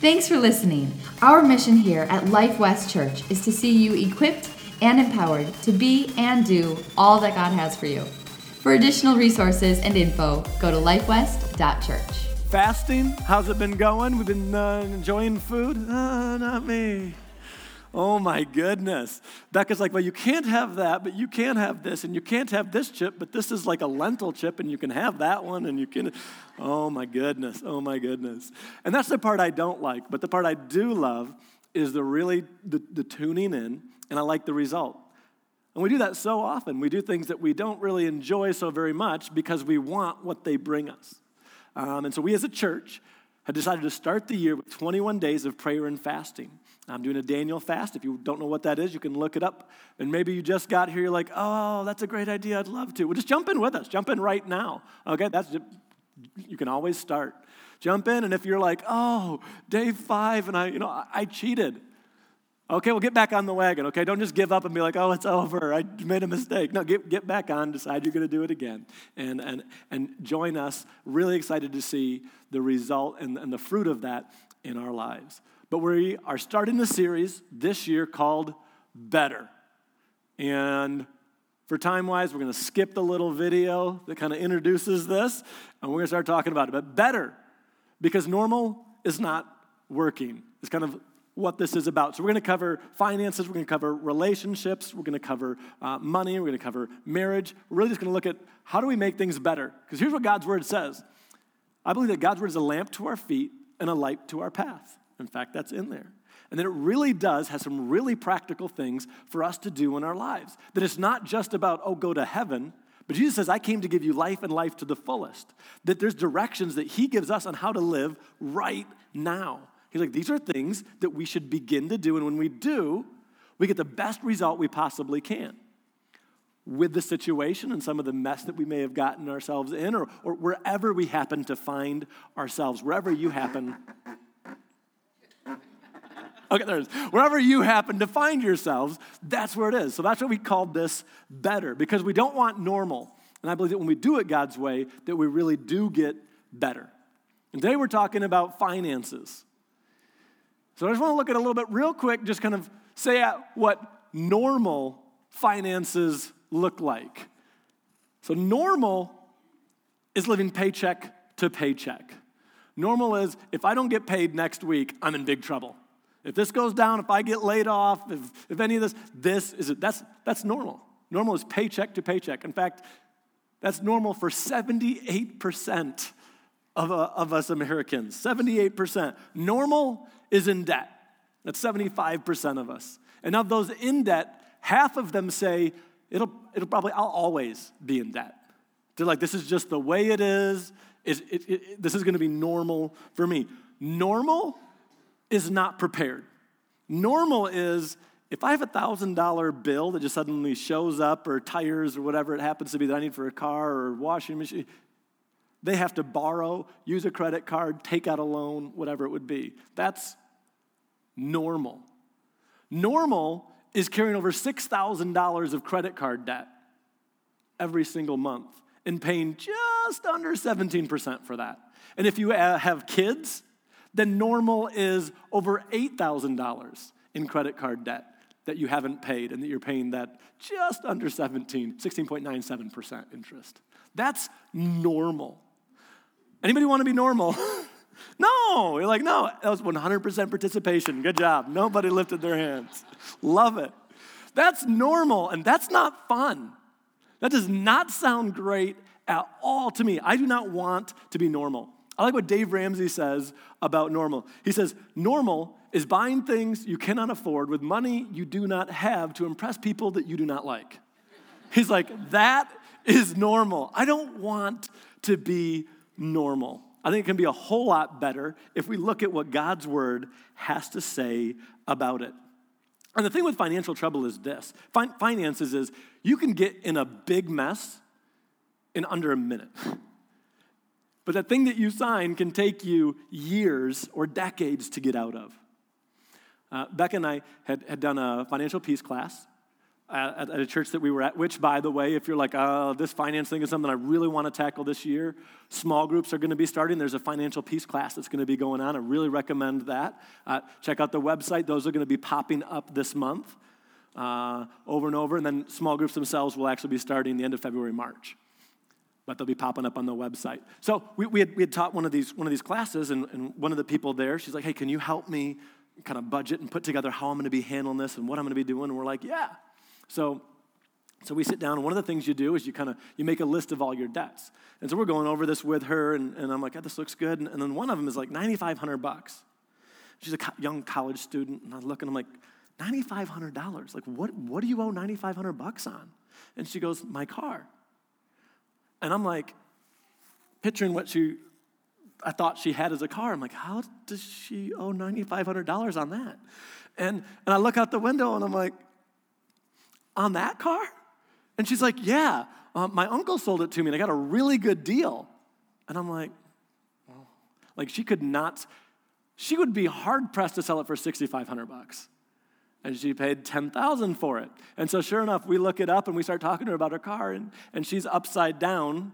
Thanks for listening. Our mission here at Life West Church is to see you equipped and empowered to be and do all that God has for you. For additional resources and info, go to lifewest.church. Fasting, how's it been going? We've been uh, enjoying food? Uh, not me. Oh my goodness. Becca's like, well, you can't have that, but you can have this, and you can't have this chip, but this is like a lentil chip, and you can have that one, and you can. Oh my goodness. Oh my goodness. And that's the part I don't like, but the part I do love is the really the, the tuning in, and I like the result. And we do that so often. We do things that we don't really enjoy so very much because we want what they bring us. Um, and so we as a church had decided to start the year with 21 days of prayer and fasting. I'm doing a Daniel fast. If you don't know what that is, you can look it up. And maybe you just got here, you're like, oh, that's a great idea. I'd love to. Well, just jump in with us. Jump in right now. Okay, that's you can always start. Jump in, and if you're like, oh, day five, and I, you know, I, I cheated. Okay, well, get back on the wagon, okay? Don't just give up and be like, oh, it's over. I made a mistake. No, get, get back on, decide you're going to do it again, and, and, and join us. Really excited to see the result and, and the fruit of that in our lives. But we are starting a series this year called Better. And for time wise, we're going to skip the little video that kind of introduces this, and we're going to start talking about it. But better, because normal is not working. It's kind of what this is about. So, we're going to cover finances, we're going to cover relationships, we're going to cover uh, money, we're going to cover marriage. We're really just going to look at how do we make things better. Because here's what God's word says I believe that God's word is a lamp to our feet and a light to our path. In fact, that's in there. And that it really does have some really practical things for us to do in our lives. That it's not just about, oh, go to heaven, but Jesus says, I came to give you life and life to the fullest. That there's directions that He gives us on how to live right now. He's like, these are things that we should begin to do. And when we do, we get the best result we possibly can with the situation and some of the mess that we may have gotten ourselves in, or, or wherever we happen to find ourselves, wherever you happen Okay, there it is. Wherever you happen to find yourselves, that's where it is. So that's what we called this better because we don't want normal. And I believe that when we do it God's way, that we really do get better. And today we're talking about finances. So I just want to look at a little bit real quick, just kind of say what normal finances look like. So normal is living paycheck to paycheck. Normal is if I don't get paid next week, I'm in big trouble. If this goes down, if I get laid off, if, if any of this, this is it. that's that's normal. Normal is paycheck to paycheck. In fact, that's normal for 78% of, uh, of us Americans. 78%. Normal is in debt. That's 75% of us. And of those in debt, half of them say, it'll, it'll probably, I'll always be in debt. They're like, this is just the way it is. It, it, it, this is going to be normal for me. Normal is not prepared. Normal is if I have a $1,000 bill that just suddenly shows up, or tires, or whatever it happens to be that I need for a car or washing machine, they have to borrow, use a credit card, take out a loan, whatever it would be. That's normal. Normal is carrying over $6,000 of credit card debt every single month and paying just under 17% for that. And if you uh, have kids, then normal is over $8,000 in credit card debt that you haven't paid and that you're paying that just under 17, 16.97% interest. That's normal. Anybody want to be normal? no, you're like, no, that was 100% participation. Good job. Nobody lifted their hands. Love it. That's normal, and that's not fun. That does not sound great at all to me. I do not want to be normal. I like what Dave Ramsey says about normal. He says, Normal is buying things you cannot afford with money you do not have to impress people that you do not like. He's like, That is normal. I don't want to be normal. I think it can be a whole lot better if we look at what God's word has to say about it. And the thing with financial trouble is this fin- finances is you can get in a big mess in under a minute. But that thing that you sign can take you years or decades to get out of. Uh, Becca and I had, had done a financial peace class at, at, a church that we were at, which, by the way, if you're like, oh, this finance thing is something I really want to tackle this year, small groups are going to be starting. There's a financial peace class that's going to be going on. I really recommend that. Uh, check out the website. Those are going to be popping up this month uh, over and over. And then small groups themselves will actually be starting the end of February, March. But they'll be popping up on the website. So we, we, had, we had taught one of these, one of these classes, and, and one of the people there, she's like, hey, can you help me kind of budget and put together how I'm going to be handling this and what I'm going to be doing? And we're like, yeah. So, so we sit down, and one of the things you do is you kind of you make a list of all your debts. And so we're going over this with her, and, and I'm like, oh, this looks good. And, and then one of them is like 9,500 bucks. She's a co- young college student, and I look, and I'm like, $9,500. Like, what, what do you owe 9,500 bucks on? And she goes, my car. And I'm like, picturing what she, I thought she had as a car. I'm like, how does she owe $9,500 on that? And, and I look out the window and I'm like, on that car? And she's like, Yeah, uh, my uncle sold it to me and I got a really good deal. And I'm like, like she could not, she would be hard pressed to sell it for 6,500 bucks. And she paid 10,000 for it. And so sure enough, we look it up and we start talking to her about her car and, and she's upside down,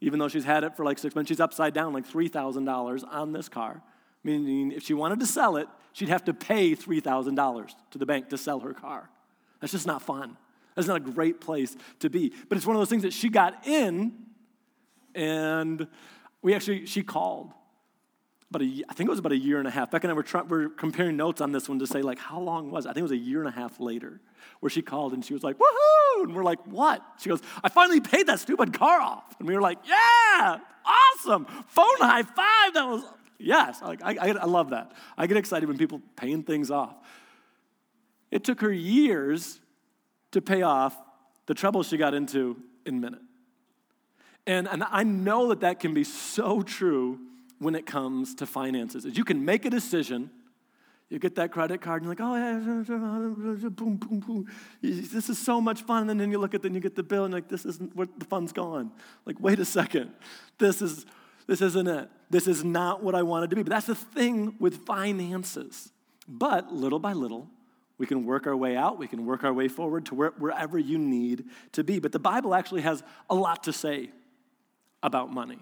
even though she's had it for like six months, she's upside down like $3,000 on this car. Meaning if she wanted to sell it, she'd have to pay $3,000 to the bank to sell her car. That's just not fun. That's not a great place to be. But it's one of those things that she got in, and we actually, she called. But I think it was about a year and a half. Beck and I were, try, were comparing notes on this one to say, like, how long was it? I think it was a year and a half later where she called and she was like, woohoo! And we're like, what? She goes, I finally paid that stupid car off. And we were like, yeah, awesome. Phone high five. That was, yes. Like, I, I, I love that. I get excited when people paying things off. It took her years to pay off the trouble she got into in a minute. And, and I know that that can be so true when it comes to finances. Is you can make a decision, you get that credit card, and you're like, oh, yeah, boom, boom, boom. This is so much fun. And then you look at and you get the bill, and like, this isn't where the fun's gone. Like, wait a second. This is this isn't it. This is not what I wanted to be. But that's the thing with finances. But little by little, we can work our way out, we can work our way forward to where, wherever you need to be. But the Bible actually has a lot to say about money.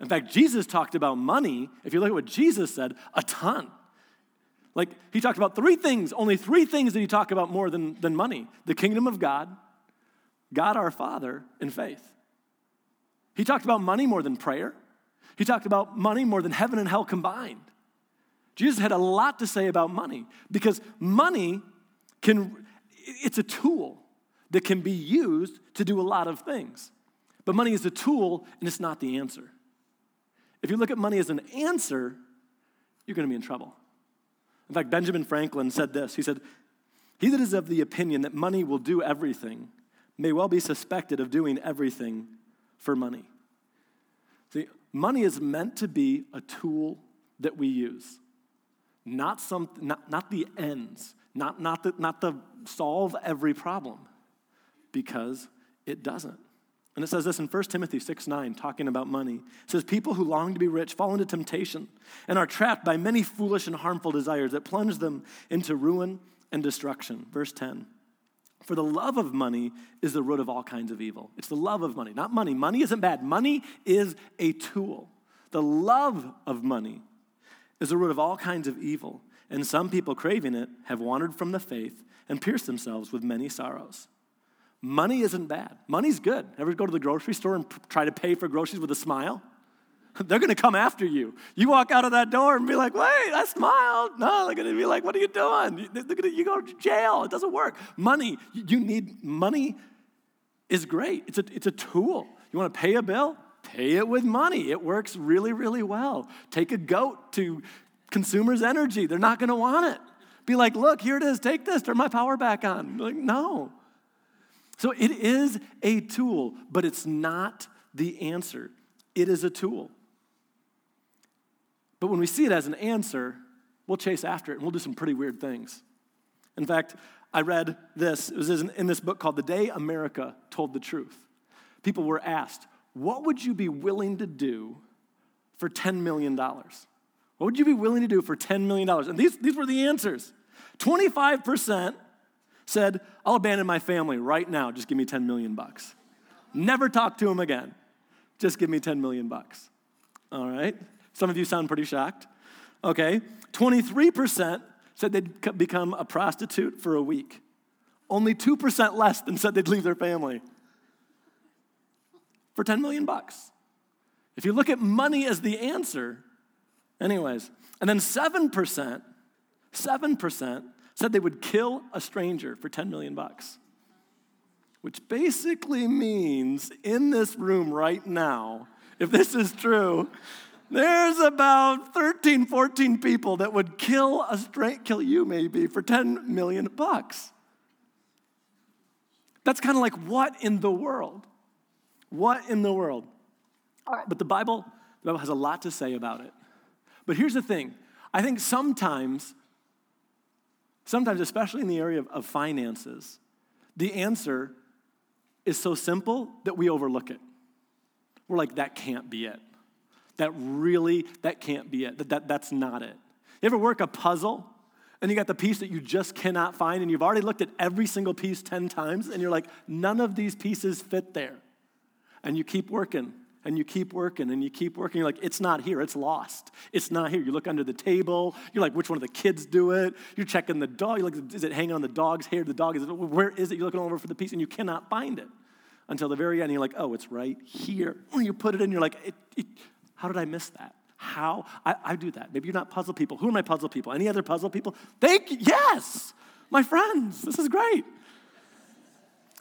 In fact, Jesus talked about money, if you look at what Jesus said, a ton. Like, he talked about three things, only three things that he talked about more than, than money the kingdom of God, God our Father, and faith. He talked about money more than prayer. He talked about money more than heaven and hell combined. Jesus had a lot to say about money because money can, it's a tool that can be used to do a lot of things. But money is a tool and it's not the answer. If you look at money as an answer, you're going to be in trouble. In fact, Benjamin Franklin said this He said, He that is of the opinion that money will do everything may well be suspected of doing everything for money. See, money is meant to be a tool that we use, not, some, not, not the ends not, not, the, not to solve every problem, because it doesn't. And it says this in 1 Timothy 6 9, talking about money. It says, People who long to be rich fall into temptation and are trapped by many foolish and harmful desires that plunge them into ruin and destruction. Verse 10. For the love of money is the root of all kinds of evil. It's the love of money, not money. Money isn't bad, money is a tool. The love of money is the root of all kinds of evil. And some people craving it have wandered from the faith and pierced themselves with many sorrows. Money isn't bad. Money's good. Ever go to the grocery store and try to pay for groceries with a smile? They're going to come after you. You walk out of that door and be like, wait, I smiled. No, they're going to be like, what are you doing? They're to, you go to jail. It doesn't work. Money, you need, money is great. It's a, it's a tool. You want to pay a bill? Pay it with money. It works really, really well. Take a goat to Consumers Energy. They're not going to want it. Be like, look, here it is, take this, turn my power back on. Like, no. So it is a tool, but it's not the answer. It is a tool. But when we see it as an answer, we'll chase after it and we'll do some pretty weird things. In fact, I read this. It was in this book called The Day America Told the Truth. People were asked, What would you be willing to do for $10 million? What would you be willing to do for $10 million? And these, these were the answers 25% said, I'll abandon my family right now, just give me 10 million bucks. Never talk to him again. Just give me 10 million bucks. All right? Some of you sound pretty shocked. Okay. 23% said they'd become a prostitute for a week. Only 2% less than said they'd leave their family for 10 million bucks. If you look at money as the answer, anyways, and then 7%, 7% said they would kill a stranger for 10 million bucks. Which basically means in this room right now, if this is true, there's about 13, 14 people that would kill a straight, kill you maybe for 10 million bucks. That's kind of like what in the world? What in the world? All right, but the Bible, the Bible has a lot to say about it. But here's the thing. I think sometimes, sometimes, especially in the area of, of finances, the answer is so simple that we overlook it. We're like, that can't be it. That really, that can't be it. That, that, that's not it. You ever work a puzzle and you got the piece that you just cannot find and you've already looked at every single piece 10 times and you're like, none of these pieces fit there. And you keep working and you keep working and you keep working. You're like, it's not here, it's lost. It's not here. You look under the table, you're like, which one of the kids do it? You're checking the dog, you're like, is it hanging on the dog's hair? The dog is, where is it? You're looking all over for the piece and you cannot find it until the very end. You're like, oh, it's right here. You put it in, you're like, it, it, how did I miss that? How? I, I do that. Maybe you're not puzzle people. Who are my puzzle people? Any other puzzle people? Thank you. Yes, my friends. This is great.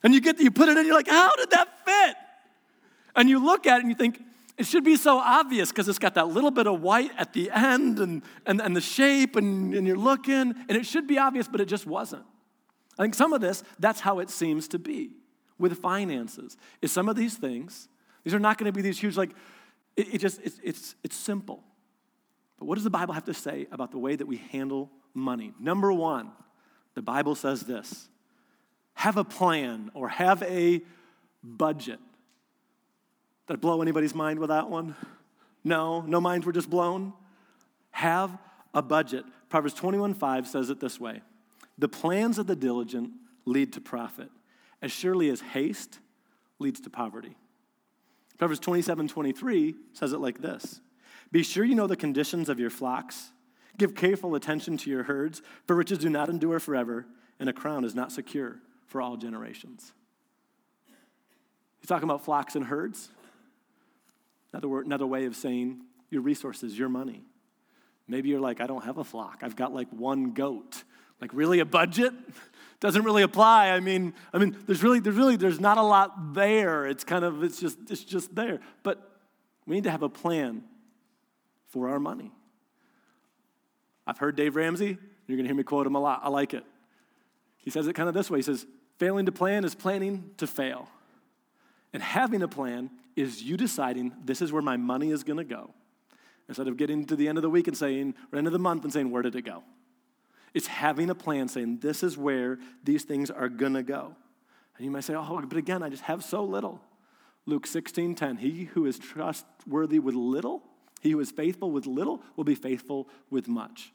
And you get you put it in, you're like, how did that fit? And you look at it and you think, it should be so obvious because it's got that little bit of white at the end and, and, and the shape, and, and you're looking, and it should be obvious, but it just wasn't. I think some of this, that's how it seems to be with finances. Is some of these things, these are not going to be these huge, like, it, it just, it's, it's, it's simple. But what does the Bible have to say about the way that we handle money? Number one, the Bible says this have a plan or have a budget. I blow anybody's mind with that one? No, no minds were just blown. Have a budget. Proverbs 21 5 says it this way The plans of the diligent lead to profit, as surely as haste leads to poverty. Proverbs 27:23 says it like this Be sure you know the conditions of your flocks. Give careful attention to your herds, for riches do not endure forever, and a crown is not secure for all generations. He's talking about flocks and herds. Another, word, another way of saying your resources, your money. Maybe you're like, I don't have a flock. I've got like one goat. Like, really, a budget? doesn't really apply. I mean, I mean, there's really, there's really, there's not a lot there. It's kind of, it's just, it's just there. But we need to have a plan for our money. I've heard Dave Ramsey. You're going to hear me quote him a lot. I like it. He says it kind of this way. He says, failing to plan is planning to fail. And having a plan is you deciding this is where my money is going to go. Instead of getting to the end of the week and saying, or end of the month and saying, where did it go? It's having a plan saying, this is where these things are going to go. And you might say, oh, but again, I just have so little. Luke 16 10, he who is trustworthy with little, he who is faithful with little, will be faithful with much.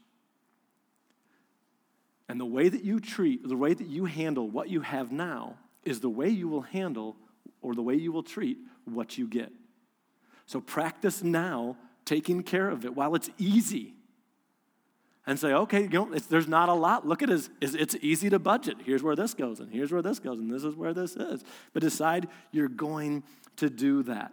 And the way that you treat, the way that you handle what you have now, is the way you will handle or the way you will treat what you get. So practice now taking care of it while it's easy and say, okay, you know, there's not a lot. Look at it, it's, it's easy to budget. Here's where this goes, and here's where this goes, and this is where this is. But decide you're going to do that.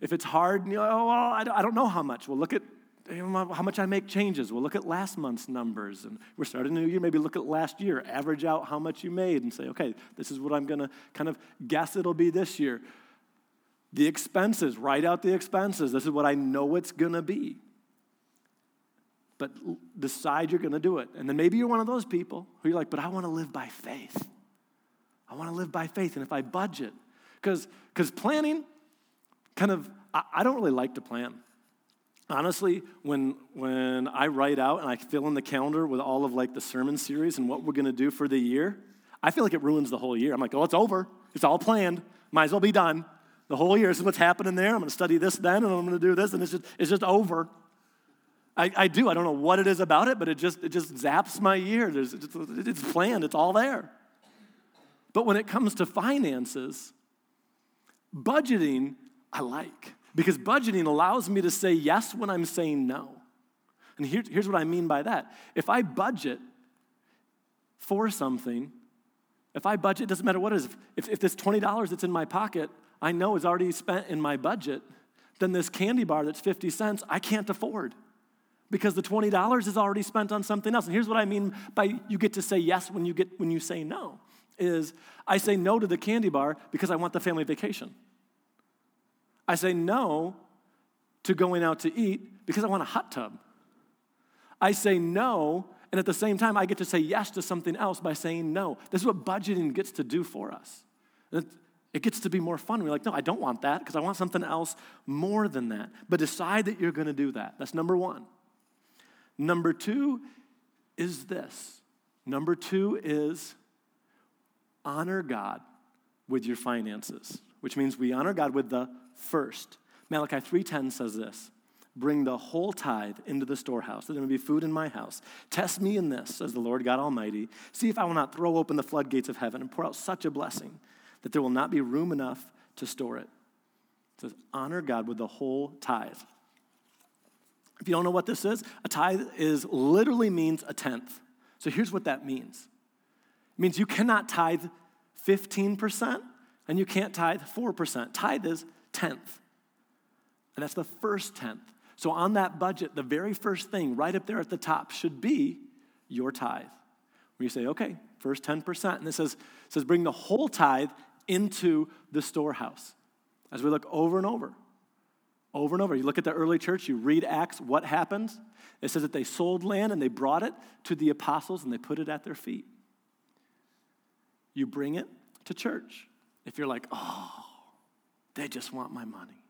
If it's hard, you know, oh, well, I don't know how much. Well, look at how much I make changes. We'll look at last month's numbers, and we're starting a new year. Maybe look at last year, average out how much you made, and say, okay, this is what I'm going to kind of guess it'll be this year. The expenses, write out the expenses. This is what I know it's going to be but decide you're going to do it. And then maybe you're one of those people who you're like, but I want to live by faith. I want to live by faith. And if I budget, because planning kind of, I, I don't really like to plan. Honestly, when, when I write out and I fill in the calendar with all of like the sermon series and what we're going to do for the year, I feel like it ruins the whole year. I'm like, oh, it's over. It's all planned. Might as well be done. The whole year. This is what's happening there. I'm going to study this then, and I'm going to do this, and it's just, it's just over. I, I do. I don't know what it is about it, but it just, it just zaps my year. There's, it's, it's planned, it's all there. But when it comes to finances, budgeting, I like. Because budgeting allows me to say yes when I'm saying no. And here, here's what I mean by that. If I budget for something, if I budget, doesn't matter what it is, if, if this $20 that's in my pocket, I know is already spent in my budget, then this candy bar that's 50 cents, I can't afford because the $20 is already spent on something else. And here's what I mean by you get to say yes when you get when you say no is I say no to the candy bar because I want the family vacation. I say no to going out to eat because I want a hot tub. I say no, and at the same time, I get to say yes to something else by saying no. This is what budgeting gets to do for us. It gets to be more fun. We're like, no, I don't want that because I want something else more than that. But decide that you're going to do that. That's number one. Number two is this. Number two is honor God with your finances, which means we honor God with the first. Malachi 3:10 says this: Bring the whole tithe into the storehouse, that there may be food in my house. Test me in this, says the Lord God Almighty. See if I will not throw open the floodgates of heaven and pour out such a blessing that there will not be room enough to store it. It says, honor God with the whole tithe. If you don't know what this is, a tithe is literally means a tenth. So here's what that means. It means you cannot tithe 15% and you can't tithe 4%. Tithe is tenth. And that's the first tenth. So on that budget, the very first thing right up there at the top should be your tithe. Where you say, okay, first 10%. And it says, it says bring the whole tithe into the storehouse. As we look over and over, over and over. You look at the early church, you read Acts, what happened? It says that they sold land and they brought it to the apostles and they put it at their feet. You bring it to church. If you're like, oh, they just want my money.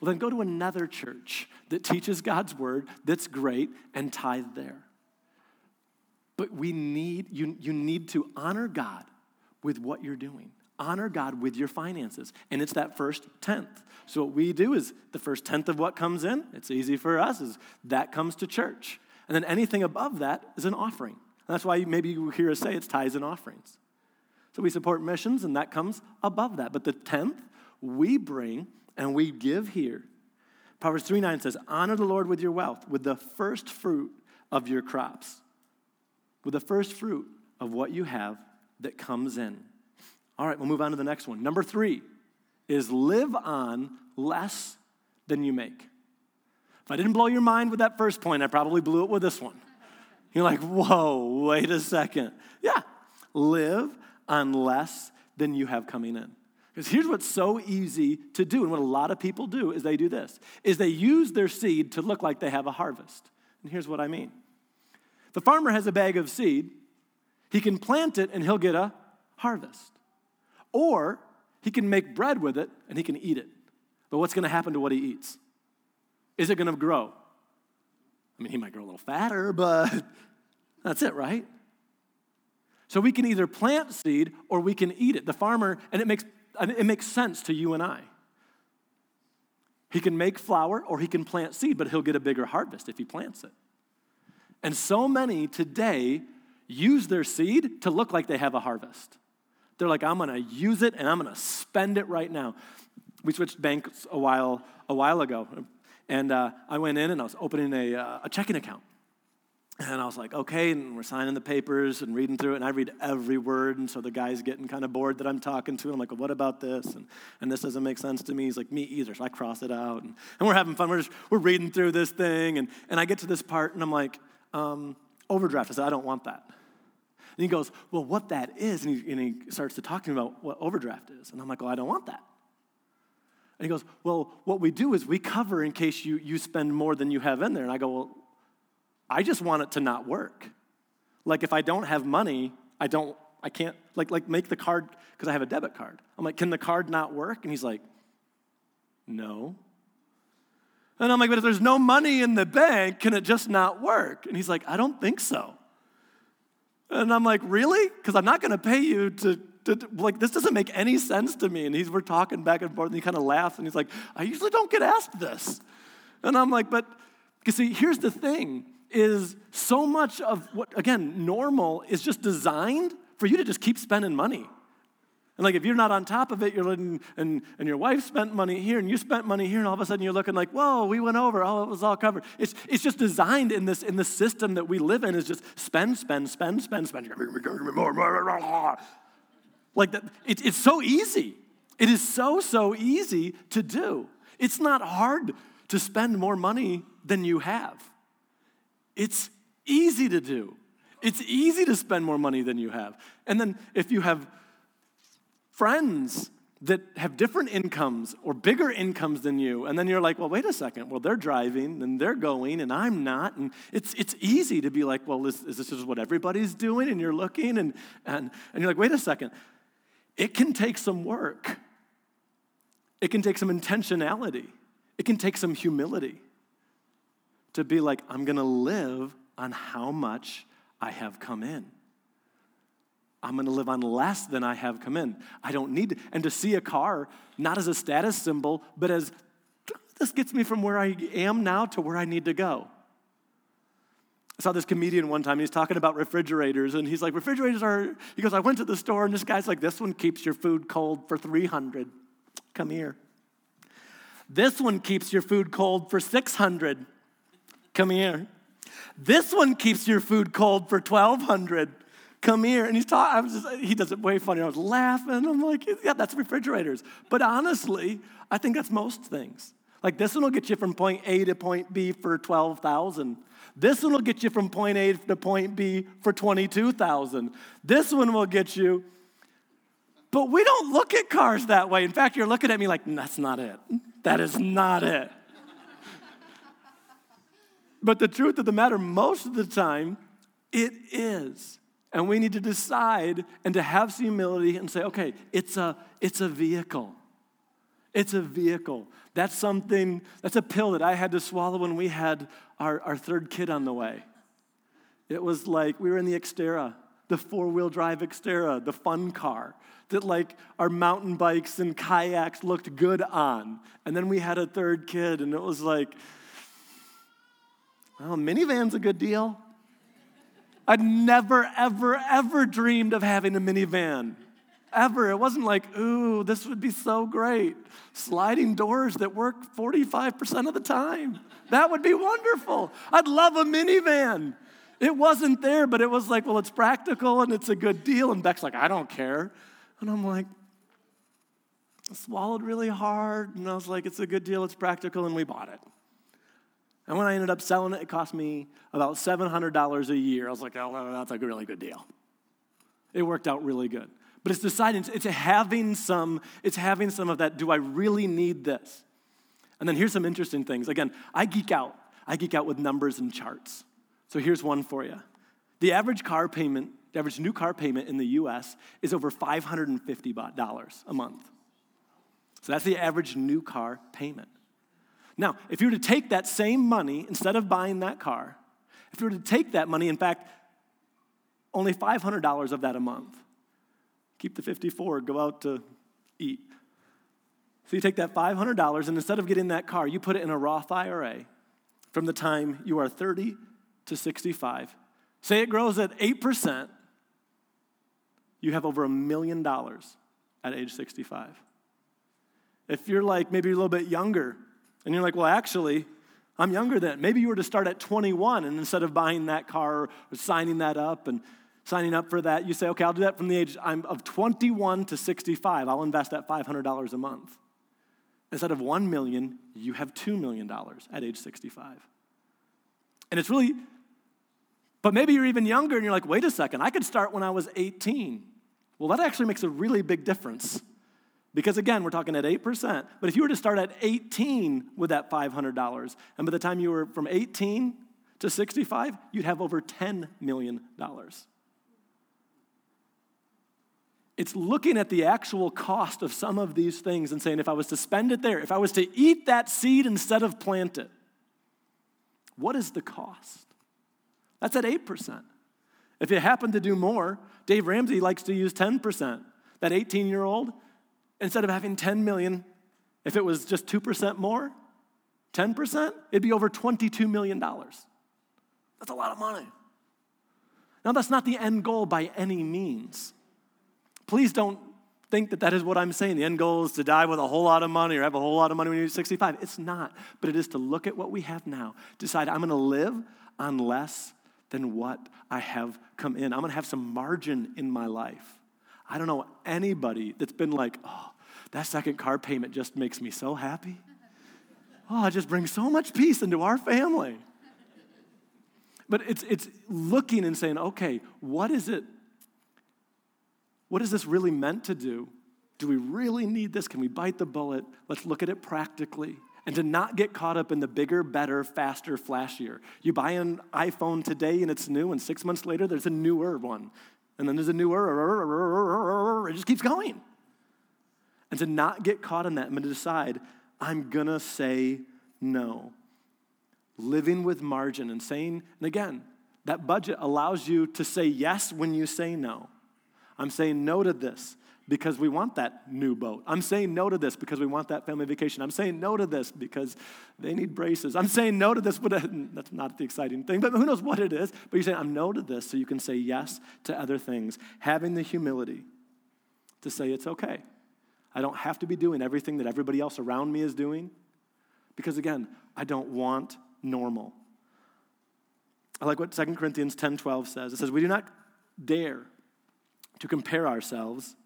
Well, then go to another church that teaches God's word that's great and tithe there. But we need, you, you need to honor God with what you're doing. Honor God with your finances. And it's that first tenth. So what we do is the first tenth of what comes in, it's easy for us, is that comes to church. And then anything above that is an offering. And that's why maybe you hear us say it's tithes and offerings. So we support missions, and that comes above that. But the tenth, we bring and we give here. Proverbs 3 9 says, Honor the Lord with your wealth, with the first fruit of your crops, with the first fruit of what you have that comes in. All right, we'll move on to the next one. Number three is live on less than you make. If I didn't blow your mind with that first point, I probably blew it with this one. You're like, whoa, wait a second. Yeah, live on less than you have coming in. Because here's what's so easy to do, and what a lot of people do is they do this, is they use their seed to look like they have a harvest. And here's what I mean. The farmer has a bag of seed, he can plant it and he'll get a harvest. Or he can make bread with it and he can eat it. But what's going to happen to what he eats? Is it going to grow? I mean, he might grow a little fatter, but that's it, right? So we can either plant seed or we can eat it. The farmer, and it makes, it makes sense to you and I. He can make flour or he can plant seed, but he'll get a bigger harvest if he plants it. And so many today use their seed to look like they have a harvest. They're like, I'm to use it and I'm to spend it right now. We switched banks a while, a while ago, and uh, I went in and I was opening a, uh, a checking account. And I was like, okay, and we're signing the papers and reading through it, and I read every word, and so the guy's getting kind of bored that I'm talking to. I'm like, well, what about this? And, and this doesn't make sense to me. He's like, me either. So I cross it out, and, and we're having fun. We're, just, we're reading through this thing, and, and I get to this part, and I'm like, um, overdraft. I said, I don't want that. And he goes, Well, what that is, and he, and he starts to talking about what overdraft is. And I'm like, Well, I don't want that. And he goes, Well, what we do is we cover in case you, you spend more than you have in there. And I go, Well, I just want it to not work. Like if I don't have money, I don't, I can't, like, like make the card, because I have a debit card. I'm like, Can the card not work? And he's like, No. And I'm like, But if there's no money in the bank, can it just not work? And he's like, I don't think so. And I'm like, really? Because I'm not going to pay you to, to, like, this doesn't make any sense to me. And he's, we're talking back and forth, and he kind of laughs, and he's like, I usually don't get asked this. And I'm like, but, you see, here's the thing, is so much of what, again, normal is just designed for you to just keep spending money. And like if you're not on top of it, you're looking, and, and your wife spent money here and you spent money here, and all of a sudden you're looking like, whoa, we went over. Oh, it was all covered. It's, it's just designed in this in the system that we live in is just spend, spend, spend, spend, spend. Like that, it, it's so easy. It is so, so easy to do. It's not hard to spend more money than you have. It's easy to do. It's easy to spend more money than you have. And then if you have friends that have different incomes or bigger incomes than you, and then you're like, well, wait a second, well, they're driving and they're going and I'm not. And it's, it's easy to be like, well, is, is this just what everybody's doing? And you're looking and, and, and you're like, wait a second. It can take some work, it can take some intentionality, it can take some humility to be like, I'm gonna live on how much I have come in. I'm going to live on less than I have come in. I don't need to. And to see a car not as a status symbol, but as this gets me from where I am now to where I need to go. I saw this comedian one time, he's talking about refrigerators, and he's like, refrigerators are, he goes, I went to the store, and this guy's like, this one keeps your food cold for 300. Come here. This one keeps your food cold for 600. Come here. This one keeps your food cold for 1200 come here. And he's talking, I was just, he does it way funny. I was laughing. I'm like, yeah, that's refrigerators. But honestly, I think that's most things. Like this one will get you from point A to point B for 12,000. This one will get you from point A to point B for 22,000. This one will get you. But we don't look at cars that way. In fact, you're looking at me like, that's not it. That is not it. But the truth of the matter, most of the time, it is. And we need to decide and to have some humility and say, okay, it's a, it's a vehicle. It's a vehicle. That's something, that's a pill that I had to swallow when we had our, our third kid on the way. It was like we were in the Xterra, the four wheel drive Xterra, the fun car that like our mountain bikes and kayaks looked good on. And then we had a third kid, and it was like, well, minivan's a good deal. I'd never, ever, ever dreamed of having a minivan. Ever. It wasn't like, ooh, this would be so great. Sliding doors that work 45% of the time. That would be wonderful. I'd love a minivan. It wasn't there, but it was like, well, it's practical and it's a good deal. And Beck's like, I don't care. And I'm like, I swallowed really hard. And I was like, it's a good deal, it's practical, and we bought it. And when I ended up selling it, it cost me about $700 a year. I was like, oh, that's a really good deal. It worked out really good. But it's deciding, it's having some, it's having some of that, do I really need this? And then here's some interesting things. Again, I geek out. I geek out with numbers and charts. So here's one for you. The average car payment, the average new car payment in the US is over $550 a month. So that's the average new car payment. Now, if you were to take that same money, instead of buying that car, if you were to take that money, in fact, only $500 of that a month, keep the 54, go out to eat. So you take that $500 and instead of getting that car, you put it in a Roth IRA from the time you are 30 to 65. Say it grows at 8%, you have over a million dollars at age 65. If you're like maybe a little bit younger, and you're like, well, actually, I'm younger than. Maybe you were to start at 21, and instead of buying that car or signing that up and signing up for that, you say, okay, I'll do that from the age I'm of 21 to 65. I'll invest that $500 a month. Instead of 1 million, you have $2 million at age 65. And it's really, but maybe you're even younger and you're like, wait a second, I could start when I was 18. Well, that actually makes a really big difference because again, we're talking at 8%. But if you were to start at 18 with that $500, and by the time you were from 18 to 65, you'd have over $10 million. It's looking at the actual cost of some of these things and saying, if I was to spend it there, if I was to eat that seed instead of plant it, what is the cost? That's at 8%. If you happen to do more, Dave Ramsey likes to use 10%. That 18 year old, instead of having 10 million, if it was just 2% more, 10%, it'd be over $22 million. That's a lot of money. Now, that's not the end goal by any means. Please don't think that that is what I'm saying. The end goal is to die with a whole lot of money or have a whole lot of money when you're 65. It's not. But it is to look at what we have now, decide I'm going to live on less than what I have come in. I'm going to have some margin in my life. I don't know anybody that's been like, oh, that second car payment just makes me so happy. Oh, it just brings so much peace into our family. But it's, it's looking and saying, okay, what is it what is this really meant to do? Do we really need this? Can we bite the bullet? Let's look at it practically. And to not get caught up in the bigger, better, faster, flashier. You buy an iPhone today and it's new, and six months later there's a newer one. And then there's a newer, er, er, er, it just keeps going. And to not get caught in that and to decide, I'm gonna say no. Living with margin and saying, and again, that budget allows you to say yes when you say no. I'm saying no to this because we want that new boat. I'm saying no to this because we want that family vacation. I'm saying no to this because they need braces. I'm saying no to this, but uh, that's not the exciting thing, but who knows what it is. But you're saying, I'm no to this so you can say yes to other things. Having the humility to say it's okay. I don't have to be doing everything that everybody else around me is doing because, again, I don't want normal. I like what 2 Corinthians 10 12 says. It says, We do not dare to compare ourselves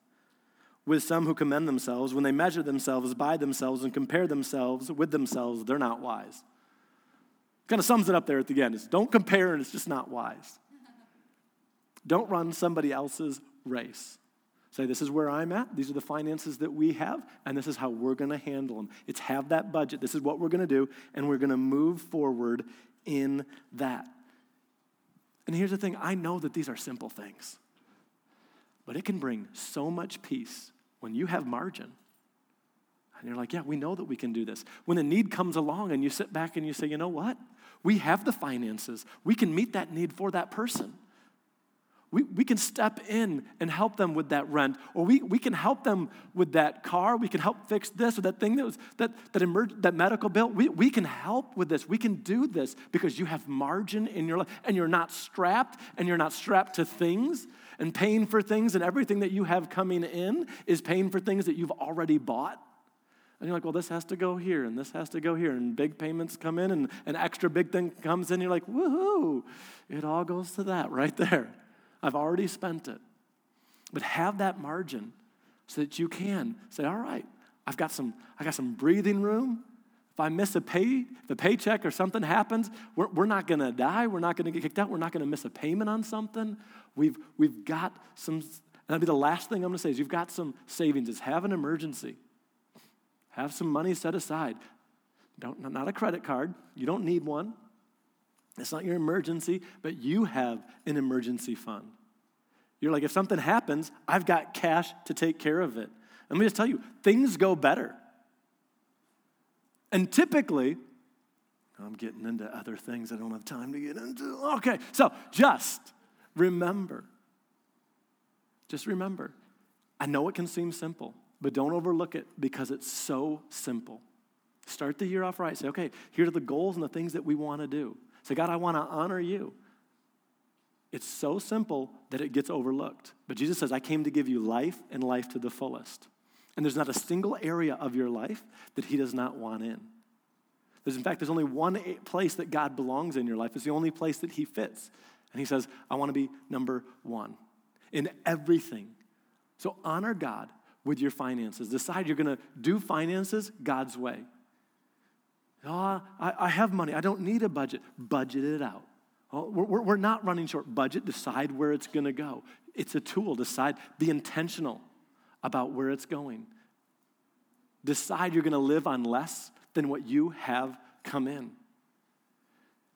with some who commend themselves. When they measure themselves by themselves and compare themselves with themselves, they're not wise. Kind of sums it up there at the end. It's don't compare and it's just not wise. Don't run somebody else's race. Say, this is where I'm at. These are the finances that we have, and this is how we're going to handle them. It's have that budget. This is what we're going to do, and we're going to move forward in that. And here's the thing I know that these are simple things. But it can bring so much peace when you have margin. And you're like, yeah, we know that we can do this. When a need comes along and you sit back and you say, you know what? We have the finances. We can meet that need for that person. We, we can step in and help them with that rent, or we, we can help them with that car. We can help fix this or that thing that was that that emerged, that medical bill. We, we can help with this. We can do this because you have margin in your life and you're not strapped and you're not strapped to things and paying for things, and everything that you have coming in is paying for things that you've already bought. And you're like, well, this has to go here, and this has to go here, and big payments come in, and an extra big thing comes in. You're like, woohoo! It all goes to that right there. I've already spent it. But have that margin so that you can say, all right, I've got some, I got some breathing room. If I miss a pay, the paycheck or something happens, we're, we're not to die. We're not to get kicked out. We're not to miss a payment on something. We've, we've got some, and that'll be the last thing I'm going to say is you've got some savings. Is have an emergency. Have some money set aside. Don't, not a credit card. You don't need one. It's not your emergency, but you have an emergency fund. You're like, if something happens, I've got cash to take care of it. Let me just tell you, things go better. And typically, I'm getting into other things I don't have time to get into. Okay, so just remember. Just remember. I know it can seem simple, but don't overlook it because it's so simple. Start the year off right. Say, okay, here are the goals and the things that we want to do. Say, God, I want to honor you. It's so simple that it gets overlooked. But Jesus says, I came to give you life and life to the fullest. And there's not a single area of your life that He does not want in. There's, in fact, there's only one place that God belongs in your life. It's the only place that He fits. And He says, I want to be number one in everything. So honor God with your finances. Decide you're going to do finances God's way. Oh, I, I, have money. I don't need a budget. Budget it out. Oh, we're, we're not running short. Budget, decide where it's going to go. It's a tool. Decide, be intentional about where it's going. Decide you're going to live on less than what you have come in.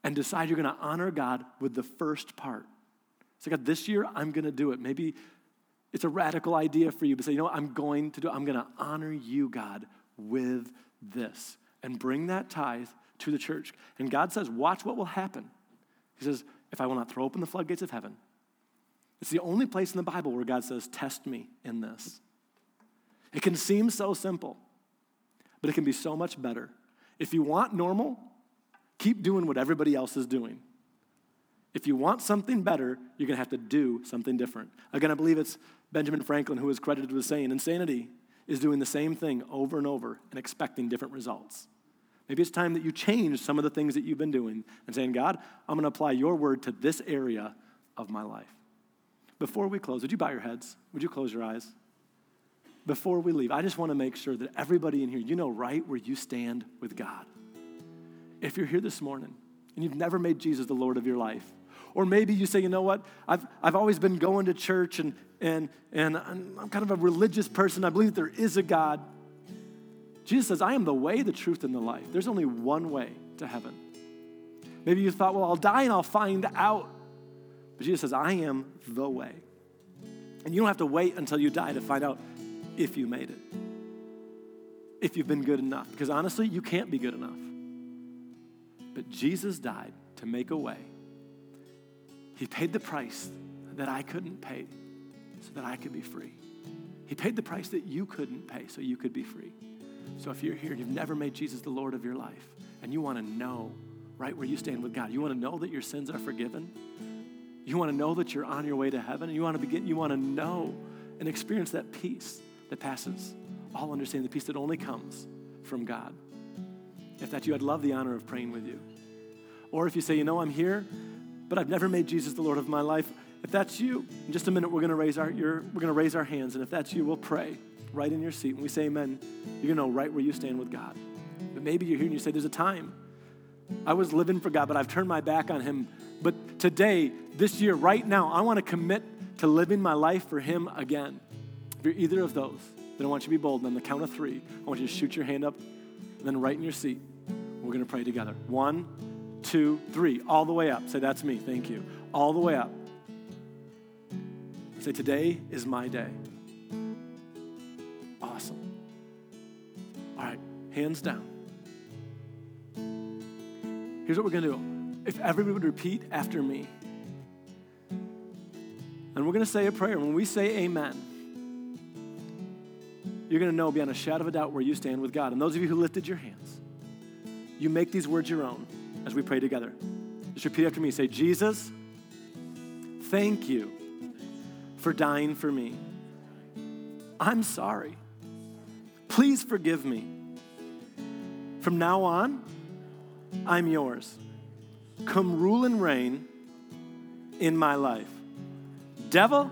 And decide you're going to honor God with the first part. So, God, this year I'm going to do it. Maybe it's a radical idea for you, but say, you know what, I'm going to do it. I'm going to honor you, God, with this. And bring that tithe to the church. And God says, watch what will happen. He says, if I will not throw open the floodgates of heaven. It's the only place in the Bible where God says, test me in this. It can seem so simple, but it can be so much better. If you want normal, keep doing what everybody else is doing. If you want something better, you're going to have to do something different. Again, I believe it's Benjamin Franklin who is credited with saying insanity is doing the same thing over and over and expecting different results. Maybe it's time that you change some of the things that you've been doing and saying, God, I'm going to apply your word to this area of my life. Before we close, would you bow your heads? Would you close your eyes? Before we leave, I just want to make sure that everybody in here, you know right where you stand with God. If you're here this morning and you've never made Jesus the Lord of your life, or maybe you say, you know what, I've, I've always been going to church and, and, and I'm kind of a religious person. I believe that there is a God. Jesus says, I am the way, the truth, and the life. There's only one way to heaven. Maybe you thought, well, I'll die and I'll find out. But Jesus says, I am the way. And you don't have to wait until you die to find out if you made it, if you've been good enough. Because honestly, you can't be good enough. But Jesus died to make a way. He paid the price that I couldn't pay so that I could be free. He paid the price that you couldn't pay so you could be free. So if you're here and you've never made Jesus the Lord of your life and you want to know right where you stand with God, you want to know that your sins are forgiven, you want to know that you're on your way to heaven, and you want to begin, you want to know and experience that peace that passes all understanding, the peace that only comes from God. If that's you, I'd love the honor of praying with you. Or if you say, you know, I'm here, but I've never made Jesus the Lord of my life. If that's you, in just a minute we're going to raise our we're going to raise our hands, and if that's you, we'll pray right in your seat. When we say Amen, you're going to know right where you stand with God. But maybe you're here and you say, "There's a time I was living for God, but I've turned my back on Him. But today, this year, right now, I want to commit to living my life for Him again." If you're either of those, then I want you to be bold. And on the count of three, I want you to shoot your hand up, and then right in your seat, we're going to pray together. One, two, three, all the way up. Say, That's me. Thank you. All the way up. Say, Today is my day. Awesome. All right, hands down. Here's what we're going to do. If everybody would repeat after me, and we're going to say a prayer. When we say amen, you're going to know beyond a shadow of a doubt where you stand with God. And those of you who lifted your hands, you make these words your own as we pray together. Just repeat after me. Say, Jesus, thank you for dying for me. I'm sorry. Please forgive me. From now on, I'm yours. Come rule and reign in my life. Devil,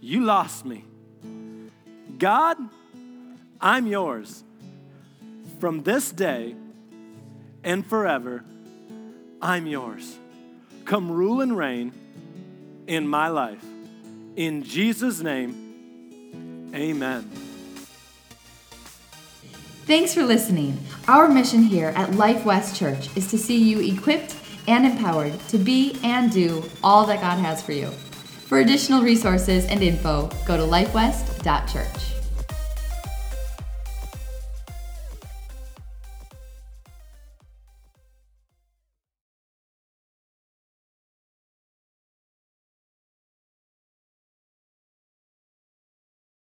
you lost me. God, I'm yours. From this day and forever, I'm yours. Come rule and reign in my life. In Jesus' name, amen. Thanks for listening. Our mission here at Life West Church is to see you equipped and empowered to be and do all that God has for you. For additional resources and info, go to lifewest.church.